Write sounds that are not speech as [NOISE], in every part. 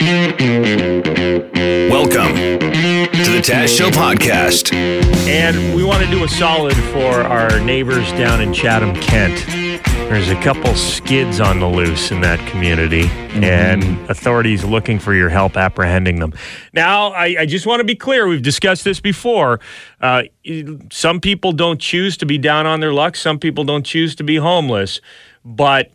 Welcome to the Taz Show podcast. And we want to do a solid for our neighbors down in Chatham, Kent. There's a couple skids on the loose in that community, and authorities looking for your help apprehending them. Now, I, I just want to be clear. We've discussed this before. Uh, some people don't choose to be down on their luck. Some people don't choose to be homeless, but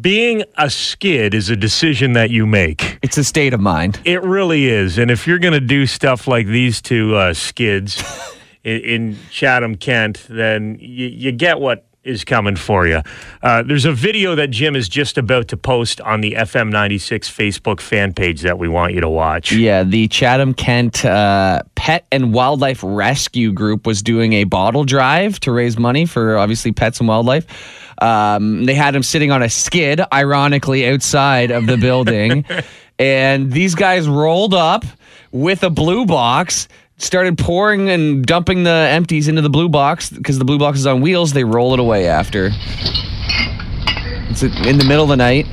being a skid is a decision that you make. It's a state of mind. It really is. And if you're going to do stuff like these two uh, skids [LAUGHS] in, in Chatham, Kent, then you, you get what is coming for you. Uh, there's a video that Jim is just about to post on the FM 96 Facebook fan page that we want you to watch. Yeah, the Chatham Kent uh, Pet and Wildlife Rescue Group was doing a bottle drive to raise money for obviously pets and wildlife. Um, they had him sitting on a skid, ironically, outside of the building. [LAUGHS] and these guys rolled up with a blue box, started pouring and dumping the empties into the blue box because the blue box is on wheels. They roll it away after. It's in the middle of the night.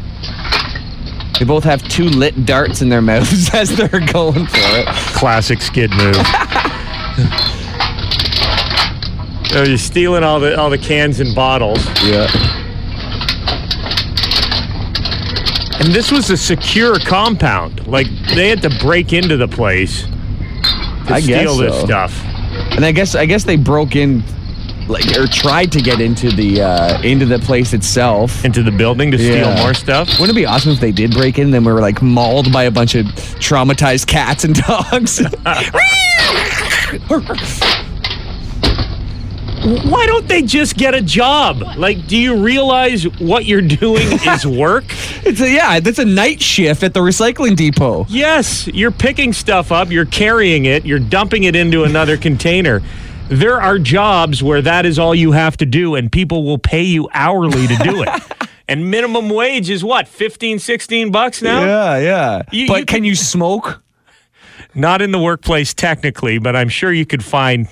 They both have two lit darts in their [LAUGHS] mouths as they're going for it. Classic skid move. [LAUGHS] Oh, you're stealing all the all the cans and bottles. Yeah. And this was a secure compound. Like they had to break into the place to I steal this so. stuff. And I guess I guess they broke in like or tried to get into the uh into the place itself. Into the building to steal Yeah. more stuff. Wouldn't it be awesome if they did break in and then we were like mauled by a bunch of traumatized cats and [LAUGHS] dogs? [LAUGHS] [LAUGHS] Why don't they just get a job? Like, do you realize what you're doing [LAUGHS] is work? it's a, yeah, that's a night shift at the recycling depot. Yes, you're picking stuff up, you're carrying it, you're dumping it into another container. There are jobs where that is all you have to do, and people will pay you hourly to do it. [LAUGHS] and minimum wage is what, 15, 16 bucks now? Yeah, yeah. You- but you can could- you smoke? Not in the workplace technically, but I'm sure you could find,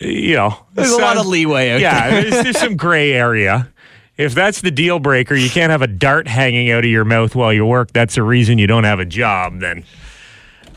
you know, There's a lot of leeway out Yeah, there. there's, there's some gray area. If that's the deal breaker, you can't have a dart hanging out of your mouth while you work. That's the reason you don't have a job. Then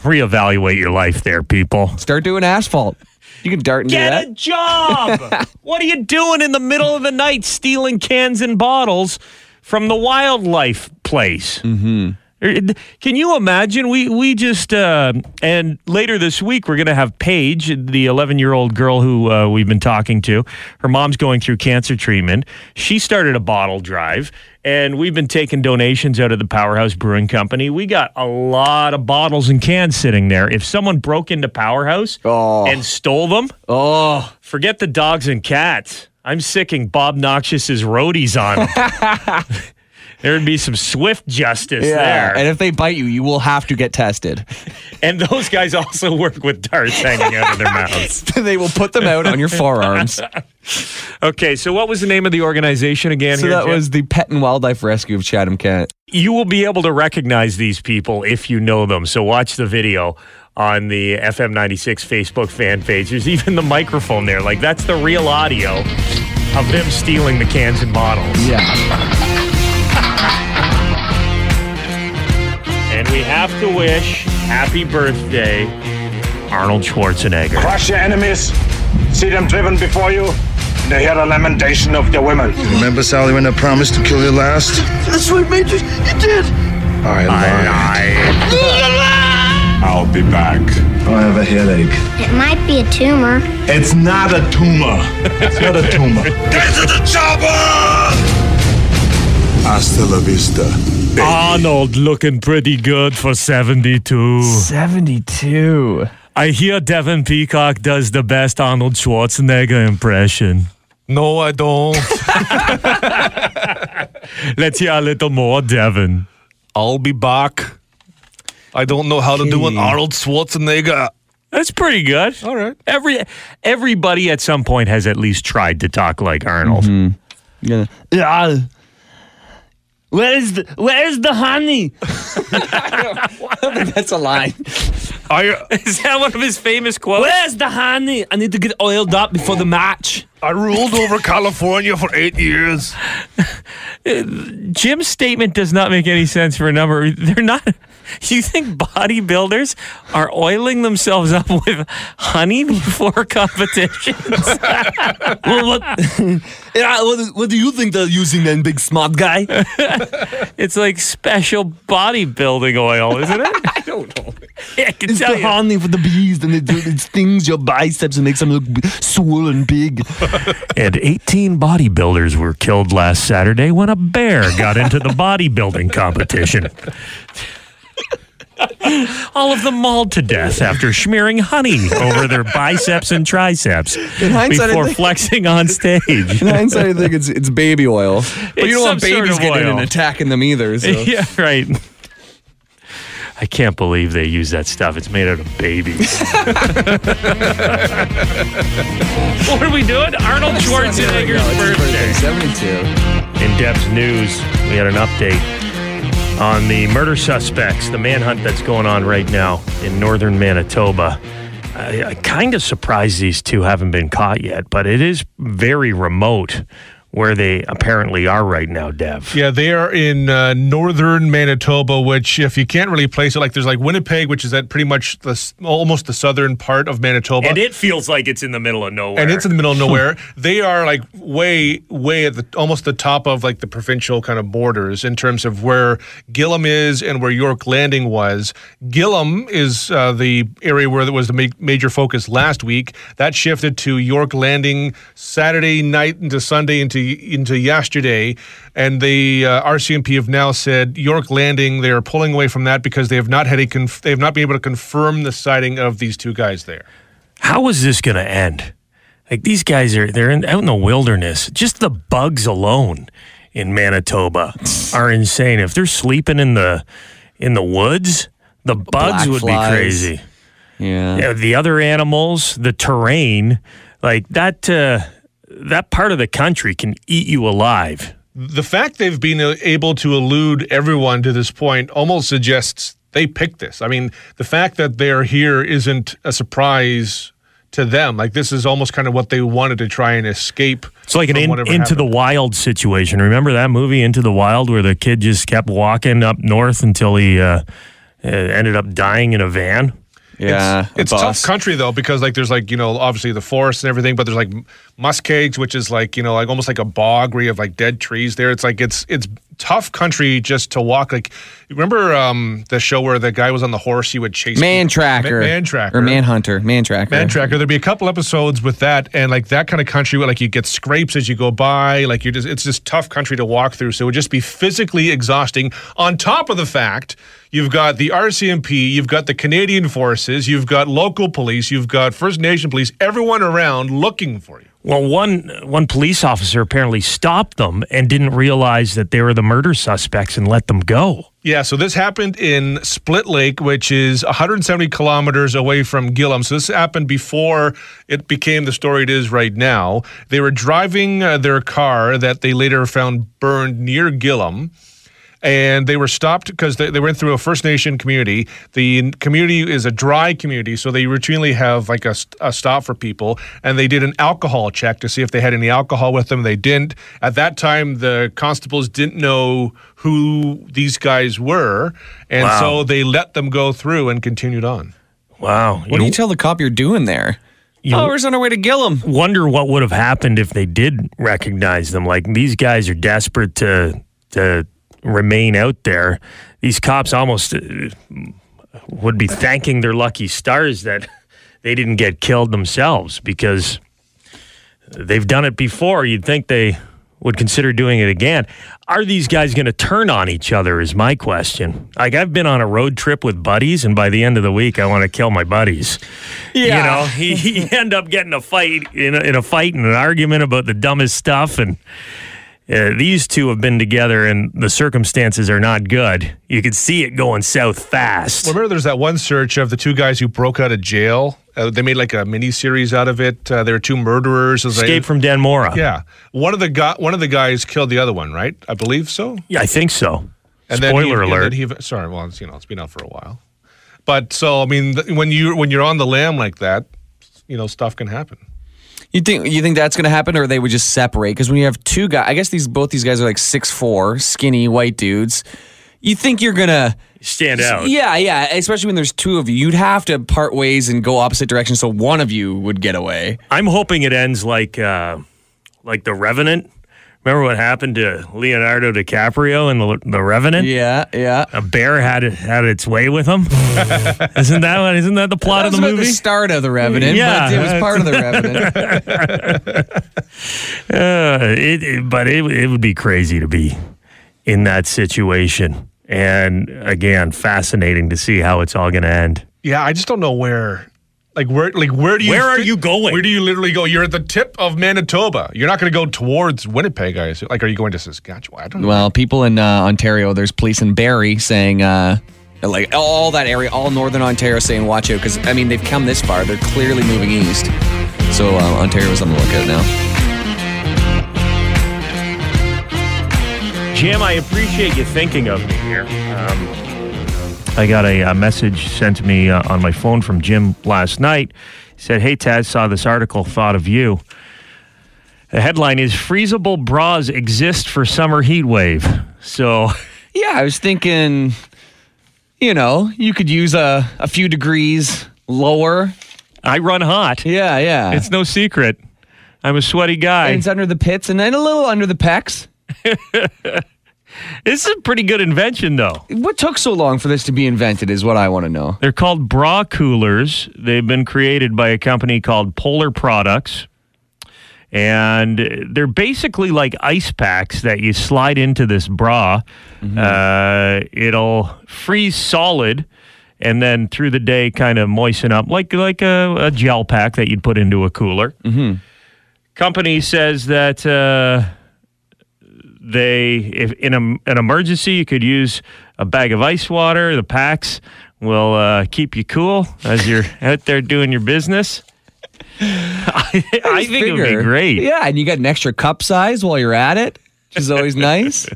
reevaluate your life, there, people. Start doing asphalt. You can dart into Get that. a job. [LAUGHS] what are you doing in the middle of the night stealing cans and bottles from the wildlife place? Mm-hmm. Can you imagine? We we just uh, and later this week we're going to have Paige, the 11 year old girl who uh, we've been talking to. Her mom's going through cancer treatment. She started a bottle drive, and we've been taking donations out of the Powerhouse Brewing Company. We got a lot of bottles and cans sitting there. If someone broke into Powerhouse Oh. and stole them, Oh, Forget the dogs and cats. I'm sicking Bob Noxious's roadies on. [LAUGHS] there would be some swift justice yeah. there. And if they bite you, you will have to get tested. [LAUGHS] And those guys also work with darts hanging out of their mouths. [LAUGHS] they will put them out on your forearms. [LAUGHS] Okay, so what was the name of the organization again? So here, that Jim? was the Pet and Wildlife Rescue of Chatham Kent. you will be able to recognize these people if you know them. So watch the video on the FM 96 Facebook fan page. There's even the microphone there. Like that's the real audio of them stealing the cans and bottles. Yeah. We have to wish happy birthday, Arnold Schwarzenegger. Crush your enemies, see them driven before you, and hear the lamentation of the women. Remember, Sally, when I promised to kill you last? That's what made you. You did. I lied. I'll be back. Oh, I have a headache. It might be a tumor. It's not a tumor. It's not a tumor. Get to the chopper! Hasta la vista. Arnold looking pretty good for 72. 72. I hear Devin Peacock does the best Arnold Schwarzenegger impression. No, I don't. [LAUGHS] Let's hear a little more, Devin. I'll be back. I don't know how to do an Arnold Schwarzenegger. That's pretty good. All right. Every everybody at some point has at least tried to talk like Arnold. Mm-hmm. Yeah. Yeah. Where's the Where's the honey? [LAUGHS] [LAUGHS] That's a line. I [LAUGHS] Is that one of his famous quotes? Where's the honey? I need to get oiled up before the match. I ruled over California for eight years. Jim's statement does not make any sense for a number. They're not. [LAUGHS] You think bodybuilders are oiling themselves up with honey before [LAUGHS] competitions? [LAUGHS] well, what, yeah, what, what do you think they're using then, big smart guy? it's like special bodybuilding oil, isn't it? I don't know. Yeah, I can It's tell the you. honey for the bees, and it, it stings your biceps and makes them look swollen big. And 18 bodybuilders were killed last Saturday when a bear got into the bodybuilding competition. All of them mauled to death after smearing honey over their biceps and triceps before think- flexing on stage. In hindsight, I think it's it's baby oil, but It's you don't want some sort babies of getting in and attacking them either. So. [LAUGHS] yeah, right. I can't believe they use that stuff. It's made out of babies. [LAUGHS] what are we doing? Arnold Schwarzenegger's birthday. Seventy-two. In Dev's news, we had an update on the murder suspects, the manhunt that's going on right now in northern Manitoba. I, I kind of surprised these two haven't been caught yet, but it is very remote where they apparently are right now, Dev. Yeah, they are in uh, northern Manitoba, which, if you can't really place it, like there's like Winnipeg, which is at pretty much the almost the southern part of Manitoba. And it feels like it's in the middle of nowhere. and it's in the middle of nowhere. [LAUGHS] they are like way, way at the almost the top of like the provincial kind of borders in terms of where Gillam is and where York Landing was. Gillam is uh, the area where there was the ma- major focus last week. That shifted to York Landing Saturday night into Sunday into into yesterday, and the uh, RCMP have now said York Landing they are pulling away from that because they have not had a conf- they have not been able to confirm the sighting of these two guys there. How is this going to end? Like these guys are they're in, out in the wilderness. Just the bugs alone in Manitoba are insane. If they're sleeping in the in the woods, the bugs Black would flies. be crazy. Yeah. Yeah, the other animals, the terrain, like that uh, that part of the country can eat you alive. the fact they've been able to elude everyone to this point almost suggests they picked this. I mean, the fact that they're here isn't a surprise to them. Like this is almost kind of what they wanted to try and escape. It's like an in, into the wild situation. Remember that movie, Into the Wild, where the kid just kept walking up north until he uh, uh, ended up dying in a van. Yeah. a It's tough country though because like there's like you know obviously the forest and everything, but there's like muskegs, which is like you know like almost like a bog where you have like dead trees there. It's like it's it's tough country just to walk. Like remember um the show where the guy was on the horse, he would chase Man people? tracker. Ma- man tracker, Or man hunter. Man tracker. Man Tracker. There'd be a couple episodes with that, and like that kind of country where like you get scrapes as you go by. Like you're just, it's just tough country to walk through. So it would just be physically exhausting. On top of the fact, you've got the RCMP, you've got the Canadian forces, you've got local police, you've got First Nation police, everyone around looking for you. Well, one one police officer apparently stopped them and didn't realize that they were the murder suspects and let them go. Yeah, so this happened in Split Lake, which is 170 kilometers away from Gillam. So this happened before it became the story it is right now. They were driving uh, their car that they later found burned near Gillam. And they were stopped because they, they went through a First Nation community. The community is a dry community, so they routinely have like a, a stop for people. And they did an alcohol check to see if they had any alcohol with them. They didn't. At that time, the constables didn't know who these guys were, and Wow. so they let them go through and continued on. Wow. What do you tell the cop you're doing there? oh, we're on our way to Gillam. wonder what would have happened if they did recognize them. Like these guys are desperate to to remain out there. These cops almost uh, would be thanking their lucky stars that [LAUGHS] they didn't get killed themselves because they've done it before. You'd think they would consider doing it again. Are these guys going to turn on each other? Is my question. Like I've been on a road trip with buddies, and by the end of the week, I want to kill my buddies. Yeah, You know, he, he [LAUGHS] end up getting a fight in a, in a fight and an argument about the dumbest stuff, and uh, these two have been together, and the circumstances are not good. You could see it going south fast. Remember, there's that one search of the two guys who broke out of jail. Uh, they made like a mini series out of it. Uh, there were two murderers. It was like- Escape from Dannemora. Yeah, one of the guy, one of the guys killed the other one, right? I believe so. yeah, I think so. And Spoiler he, alert. He, sorry, well, it's, you know, it's been out for a while. But so I mean, th- when you when you're on the lam like that, you know, stuff can happen. You think you think that's going to happen, or they would just separate? Because when you have two guys, I guess these both these guys are like six four, skinny white dudes. You think you're gonna Stand out. Yeah, yeah. Especially when there's two of you, you'd have to part ways and go opposite directions, so one of you would get away. I'm hoping it ends like uh, like the Revenant. Remember what happened to Leonardo DiCaprio in the, the Revenant? Yeah, yeah. A bear had it had its way with him. [LAUGHS] isn't that what? Isn't that the plot That of the about movie? the start of the Revenant, Yeah. but it was part of the Revenant. [LAUGHS] Uh, it, it- but it, it would be crazy to be in that situation. And again, fascinating to see how it's all going to end. Yeah, I just don't know where. Like where, like where do you? Where are fit- you going? Where do you literally go? You're at the tip of Manitoba. You're not going to go towards Winnipeg, I assume. Like, are you going to Saskatchewan? I don't know. Well, people in uh, Ontario, there's police in Barrie saying, uh, like all that area, all northern Ontario saying, watch out, because I mean they've come this far, they're clearly moving east. So uh, Ontario's on the lookout now. Jim, I appreciate you thinking of me here. Um, I got a, a message sent to me uh, on my phone from Jim last night. He said, Hey, Taz, saw this article, thought of you. The headline is Freezable Bras Exist for Summer Heat Wave. So, [LAUGHS] Yeah, I was thinking, you know, you could use a, a few degrees lower. I run hot. Yeah, yeah. It's no secret. I'm a sweaty guy. And it's under the pits and then a little under the pecs. [LAUGHS] This is a pretty good invention, though. What took so long for this to be invented is what I want to know. They're called bra coolers. They've been created by a company called Polar Products. And they're basically like ice packs that you slide into this bra. Uh, it'll freeze solid and then through the day kind of moisten up like like a, a gel pack that you'd put into a cooler. Company says that uh, they if in a, an emergency you could use a bag of ice water the packs will uh, keep you cool as you're [LAUGHS] out there doing your business [LAUGHS] i, I think it would be great Yeah, and you got an extra cup size while you're at it, which is always [LAUGHS] nice.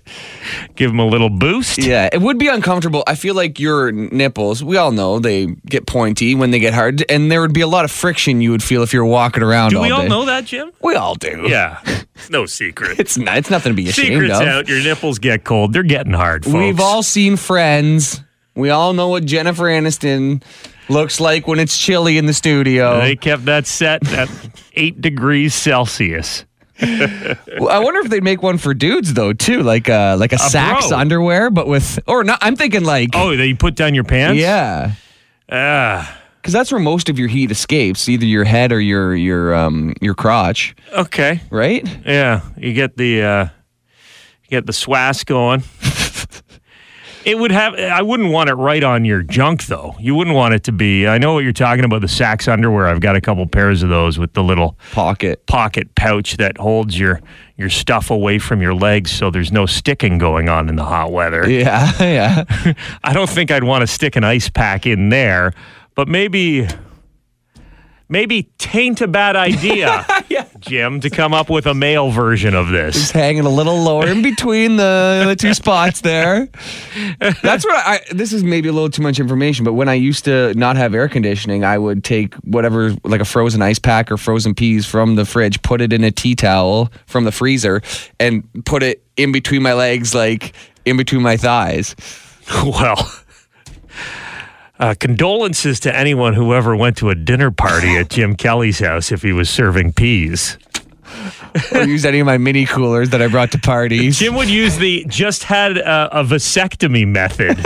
give them a little boost Yeah, it would be uncomfortable. I feel like your nipples, we all know they get pointy when they get hard, and there would be a lot of friction you would feel if you're walking around do all we all day. know that jim We all do. yeah it's [LAUGHS] no secret It's not, it's nothing to be ashamed secrets of. out your nipples get cold they're getting hard folks. We've all seen Friends. We all know what Jennifer Aniston looks like when it's chilly in the studio. they kept that set at [LAUGHS] eight degrees celsius Well, I wonder if they'd make one for dudes though too, like uh like a, Saxx bro. underwear, but with or not. I'm thinking like oh they put down your pants yeah. ah Because that's where most of your heat escapes, either your head or your your um your crotch, okay right? Yeah, you get the uh, you get the swass going. [LAUGHS] it would have. I wouldn't want it right on your junk though. You wouldn't want it to be. I know what you're talking about. The Saxx underwear. I've got a couple pairs of those with the little Pocket. pocket pouch that holds your your stuff away from your legs, so there's no sticking going on in the hot weather. Yeah, [LAUGHS] yeah. [LAUGHS] I don't think I'd want to stick an ice pack in there, but maybe. Maybe taint a bad idea, [LAUGHS] Jim, to come up with a male version of this. Just hanging a little lower in between the, the two [LAUGHS] spots there. That's what I. This is maybe a little too much information, but when I used to not have air conditioning, I would take whatever, like a frozen ice pack or frozen peas from the fridge, put it in a tea towel from the freezer, and put it in between my legs, like in between my thighs. [LAUGHS] Well, uh, condolences to anyone who ever went to a dinner party at Jim Kelly's house if he was serving peas. or use any of my mini coolers that I brought to parties. Jim would use the just had a, a vasectomy method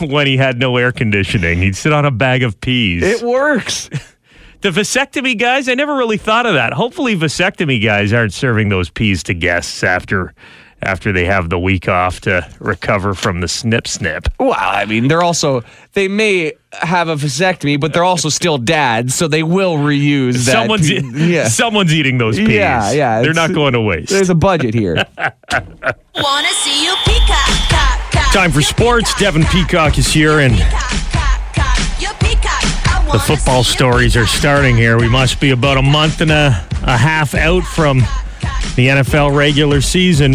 [LAUGHS] when he had no air conditioning. He'd sit on a bag of peas. It works. [LAUGHS] the vasectomy guys, I never really thought of that. Hopefully, vasectomy guys aren't serving those peas to guests after after they have the week off to recover from the snip snip. Well, I mean, they're also they may have a vasectomy, but they're also still dads, so they will reuse that. Someone's e- [LAUGHS] yeah. someone's eating those peas. Yeah, yeah, They're not going to waste. There's a budget here. [LAUGHS] Wanna see you peacock, cock, cock. Time for sports. peacock, Devin Peacock is here, and the football stories are starting here. We must be about a month and a, a half out from the NFL regular season.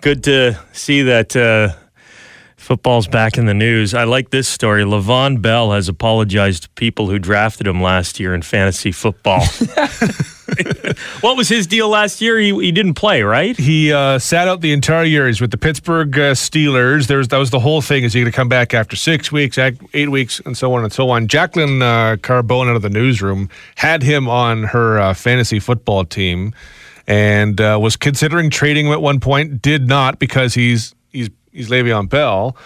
Good to see that uh, Football's back in the news. I like this story. Le'Veon Bell has apologized to people who drafted him last year in fantasy football. [LAUGHS] what was his deal last year? He, he didn't play, right? He uh, sat out the entire year. He's with the Pittsburgh uh, Steelers. There's that was the whole thing. Is he going to come back after six weeks, eight weeks, and so on and so on? Jacqueline uh, Carbone out of the newsroom had him on her uh, fantasy football team, and uh, was considering trading him at one point. Did not because he's he's he's Le'Veon Bell.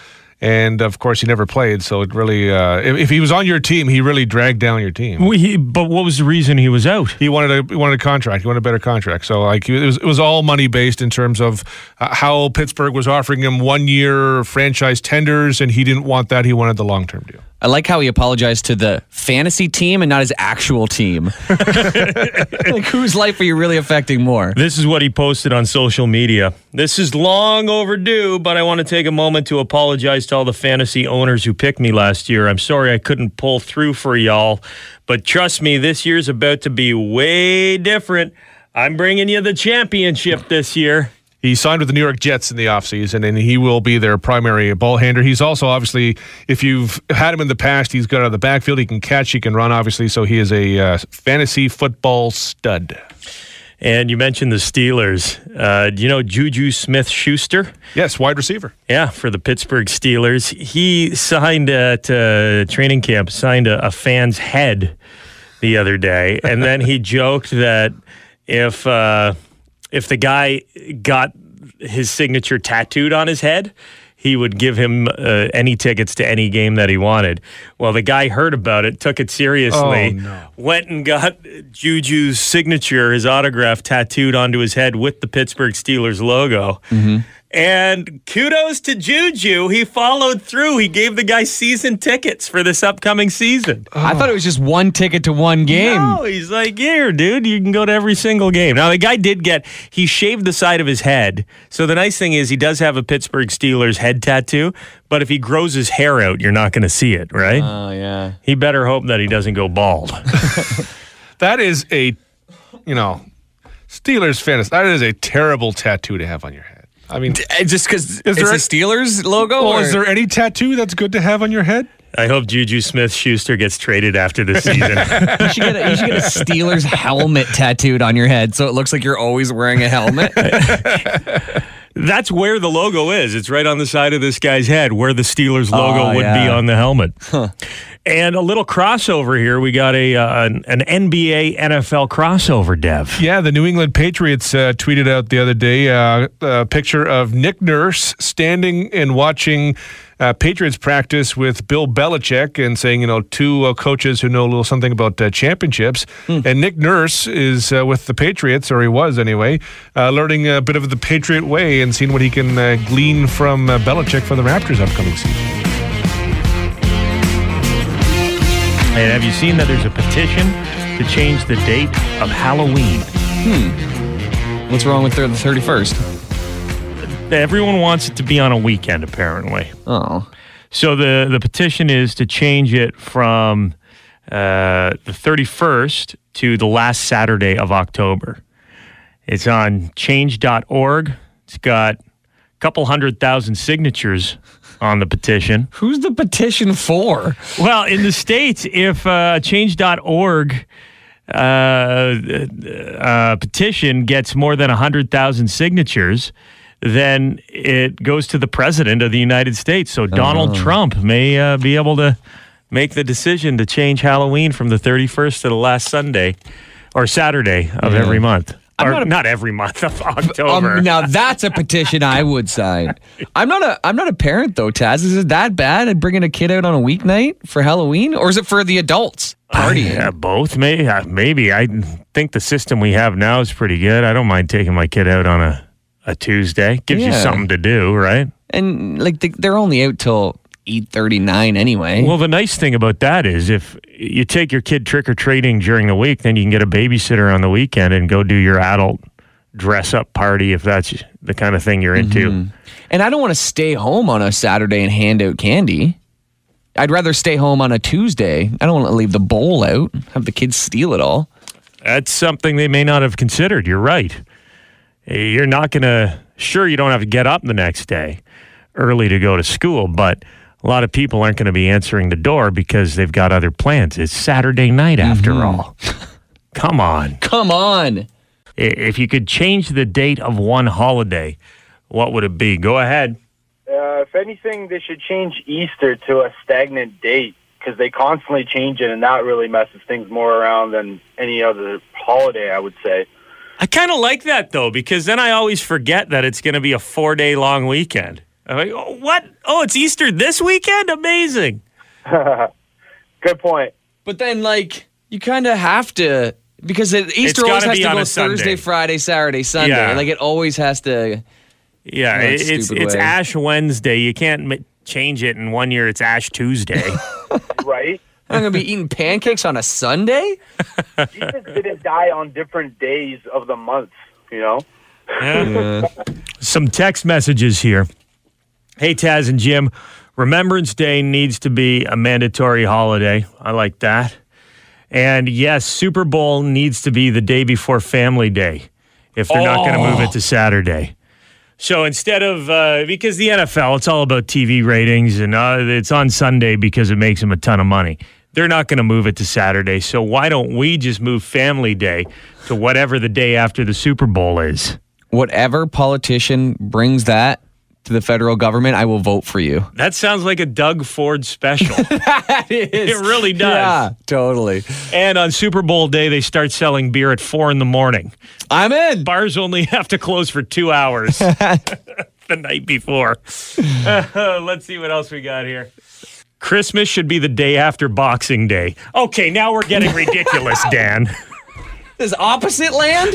And of course, he never played, so it really. Uh, if, if he was on your team, he really dragged down your team. We, he, but what was the reason he was out? He wanted a he wanted a contract. He wanted a better contract. So like it was it was all money based in terms of uh, how Pittsburgh was offering him one year franchise tenders, and he didn't want that. He wanted the long term deal. I like how he apologized to the fantasy team and not his actual team. [LAUGHS] like, whose life are you really affecting more? This is what he posted on social media. This is long overdue, but I want to take a moment to apologize to all the fantasy owners who picked me last year. I'm sorry I couldn't pull through for y'all, but trust me, this year's about to be way different. I'm bringing you the championship this year. He signed with the New York Jets in the offseason, and he will be their primary ball handler. He's also obviously, if you've had him in the past, he's good out of the backfield. He can catch, he can run, obviously. So he is a uh, fantasy football stud. And you mentioned the Steelers. Uh, do you know Juju Smith Schuster? Yes, wide receiver. Yeah, for the Pittsburgh Steelers. He signed at uh, training camp, signed a, a fan's head the other day. [LAUGHS] And then he joked that if uh, if the guy got his signature tattooed on his head, he would give him uh, any tickets to any game that he wanted. Well, the guy heard about it, took it seriously, Oh, no. went and got Juju's signature, his autograph tattooed onto his head with the Pittsburgh Steelers logo. And kudos to Juju. He followed through. He gave the guy season tickets for this upcoming season. I thought it was just one ticket to one game. No, he's like, here, dude, you can go to every single game. Now, the guy did get, he shaved the side of his head. So the nice thing is he does have a Pittsburgh Steelers head tattoo, but if he grows his hair out, you're not going to see it, right? Oh, yeah. he better hope that he doesn't go bald. [LAUGHS] That is a, you know, Steelers fan. That is a terrible tattoo to have on your head. I mean, eh, Just because is there a a- Steelers logo? well, or- is there any tattoo that's good to have on your head? I hope Juju Smith Schuster gets traded after the season. [LAUGHS] You should, get a, you should get a Steelers helmet tattooed on your head so it looks like you're always wearing a helmet. [LAUGHS] That's where the logo is. It's right on the side of this guy's head where the Steelers logo Oh, would be on the helmet. And a little crossover here. We got a uh, an, an NBA NFL crossover, Dev. Yeah, the New England Patriots uh, tweeted out the other day uh, a picture of Nick Nurse standing and watching uh, Patriots practice with Bill Belichick and saying, you know, two uh, coaches who know a little something about uh, championships. And Nick Nurse is uh, with the Patriots, or he was anyway, uh, learning a bit of the Patriot way and seeing what he can uh, glean from uh, Belichick for the Raptors upcoming season. And have you seen that there's a petition to change the date of Halloween? Hmm. What's wrong with the 31st? Everyone wants it to be on a weekend, apparently. Oh. So the the petition is to change it from uh, the 31st to the last Saturday of October. It's on change.org. It's got a couple hundred thousand signatures on the petition. Who's the petition for? Well, in the States, if uh, change.org uh, uh, petition gets more than 100,000 signatures, then it goes to the president of the United States. So Donald Trump may uh, be able to make the decision to change Halloween from the 31st to the last Sunday or Saturday of every month. I'm or not not, every month of [LAUGHS] October. Um, now that's a petition I would sign. I'm not a I'm not a parent though, Taz. Is it that bad? at bringing a kid out on a weeknight for Halloween, or is it for the adults partying? Yeah, both. Maybe. uh, Maybe. I think the system we have now is pretty good. I don't mind taking my kid out on a, a Tuesday. Gives you something to do, right? And like they, they're only out till eight thirty nine anyway. Well, the nice thing about that is if you take your kid trick or treating during the week, then you can get a babysitter on the weekend and go do your adult dress up party if that's the kind of thing you're into. Mm-hmm. and I don't want to stay home on a Saturday and hand out candy. I'd rather stay home on a Tuesday. I don't want to leave the bowl out, have the kids steal it all. That's something they may not have considered. You're right. Eh, you're not going to, sure, you don't have to get up the next day, early to go to school, but a lot of people aren't going to be answering the door because they've got other plans. It's Saturday night after all. [LAUGHS] Come on. Come on. If you could change the date of one holiday, what would it be? Go ahead. Uh, if anything, they should change Easter to a stagnant date because they constantly change it, and that really messes things more around than any other holiday. I would say. I kind of like that though, because then I always forget that it's going to be a four day long weekend. I'm like, oh, what? Oh, it's Easter this weekend? Amazing. [LAUGHS] Good point. But then, like, you kind of have to because it, Easter always gotta has be to on go a Sunday. Thursday, Friday, Saturday, Sunday. Yeah. Like it always has to. Yeah, That's it- it's stupid it's way. Ash Wednesday. You can't ma- change it in one year. It's Ash Tuesday. [LAUGHS] Right? I'm gonna be eating pancakes on a Sunday. Jesus didn't die on different days of the month. You know. Some text messages here. Hey, Taz and Jim, Remembrance Day needs to be a mandatory holiday. I like that. And yes, Super Bowl needs to be the day before Family Day if they're not going to move it to Saturday. So instead of, uh, because the NFL, it's all about TV ratings and uh, it's on Sunday because it makes them a ton of money. They're not going to move it to Saturday. So why don't we just move Family Day to whatever the day after the Super Bowl is? Whatever politician brings that to the federal government, I will vote for you. That sounds like a Doug Ford special. [LAUGHS] it It really does. Yeah, totally. And on Super Bowl day, they start selling beer at four in the morning. I'm in. Bars only [LAUGHS] have to close for two hours [LAUGHS] the night before. let's see what else we got here. Christmas should be the day after Boxing Day. Okay, now we're getting ridiculous, Dan. This opposite land.